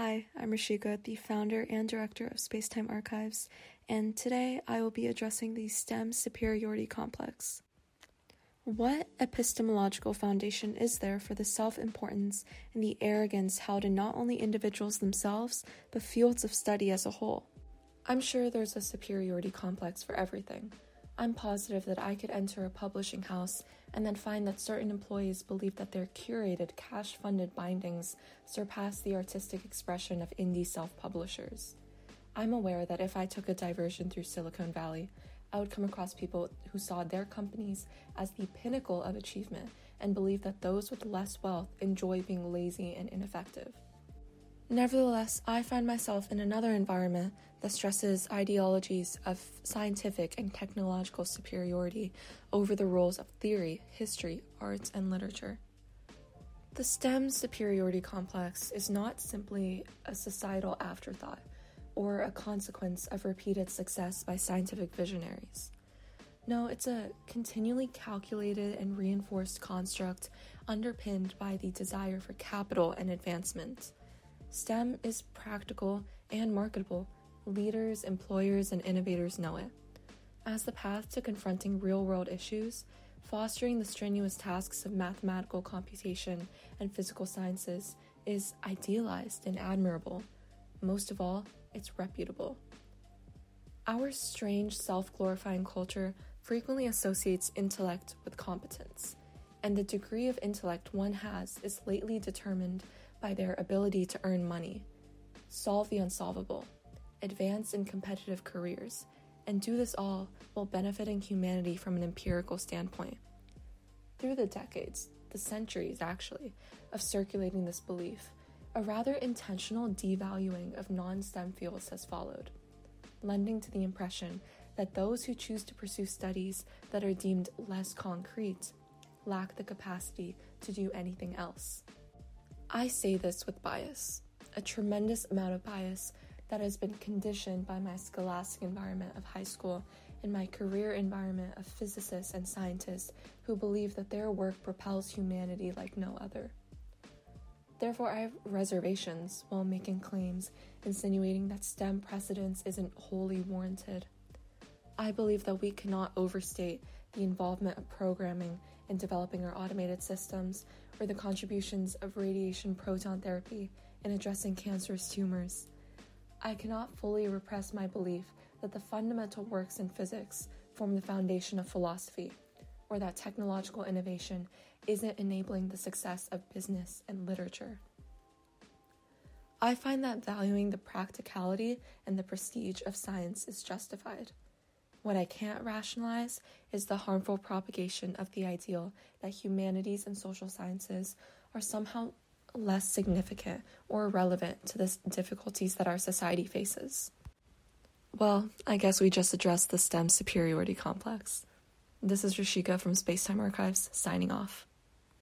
Hi, I'm Rishika, the founder and director of Spacetime Archives, and today I will be addressing the STEM superiority complex. What epistemological foundation is there for the self importance and the arrogance held in not only individuals themselves, but fields of study as a whole? I'm sure there's a superiority complex for everything. I'm positive that I could enter a publishing house and then find that certain employees believe that their curated, cash funded bindings surpass the artistic expression of indie self publishers. I'm aware that if I took a diversion through Silicon Valley, I would come across people who saw their companies as the pinnacle of achievement and believe that those with less wealth enjoy being lazy and ineffective. Nevertheless, I find myself in another environment that stresses ideologies of scientific and technological superiority over the roles of theory, history, arts, and literature. The STEM superiority complex is not simply a societal afterthought or a consequence of repeated success by scientific visionaries. No, it's a continually calculated and reinforced construct underpinned by the desire for capital and advancement. STEM is practical and marketable. Leaders, employers, and innovators know it. As the path to confronting real world issues, fostering the strenuous tasks of mathematical computation and physical sciences is idealized and admirable. Most of all, it's reputable. Our strange, self glorifying culture frequently associates intellect with competence, and the degree of intellect one has is lately determined by their ability to earn money, solve the unsolvable, advance in competitive careers, and do this all while benefiting humanity from an empirical standpoint. Through the decades, the centuries actually, of circulating this belief, a rather intentional devaluing of non STEM fields has followed, lending to the impression that those who choose to pursue studies that are deemed less concrete lack the capacity to do anything else. I say this with bias, a tremendous amount of bias that has been conditioned by my scholastic environment of high school and my career environment of physicists and scientists who believe that their work propels humanity like no other. Therefore, I have reservations while making claims insinuating that STEM precedence isn't wholly warranted. I believe that we cannot overstate the involvement of programming in developing our automated systems or the contributions of radiation proton therapy in addressing cancerous tumors. I cannot fully repress my belief that the fundamental works in physics form the foundation of philosophy, or that technological innovation isn't enabling the success of business and literature. I find that valuing the practicality and the prestige of science is justified. What I can't rationalize is the harmful propagation of the ideal that humanities and social sciences are somehow less significant or relevant to the difficulties that our society faces. Well, I guess we just addressed the STEM superiority complex. This is Rishika from Spacetime Archives, signing off.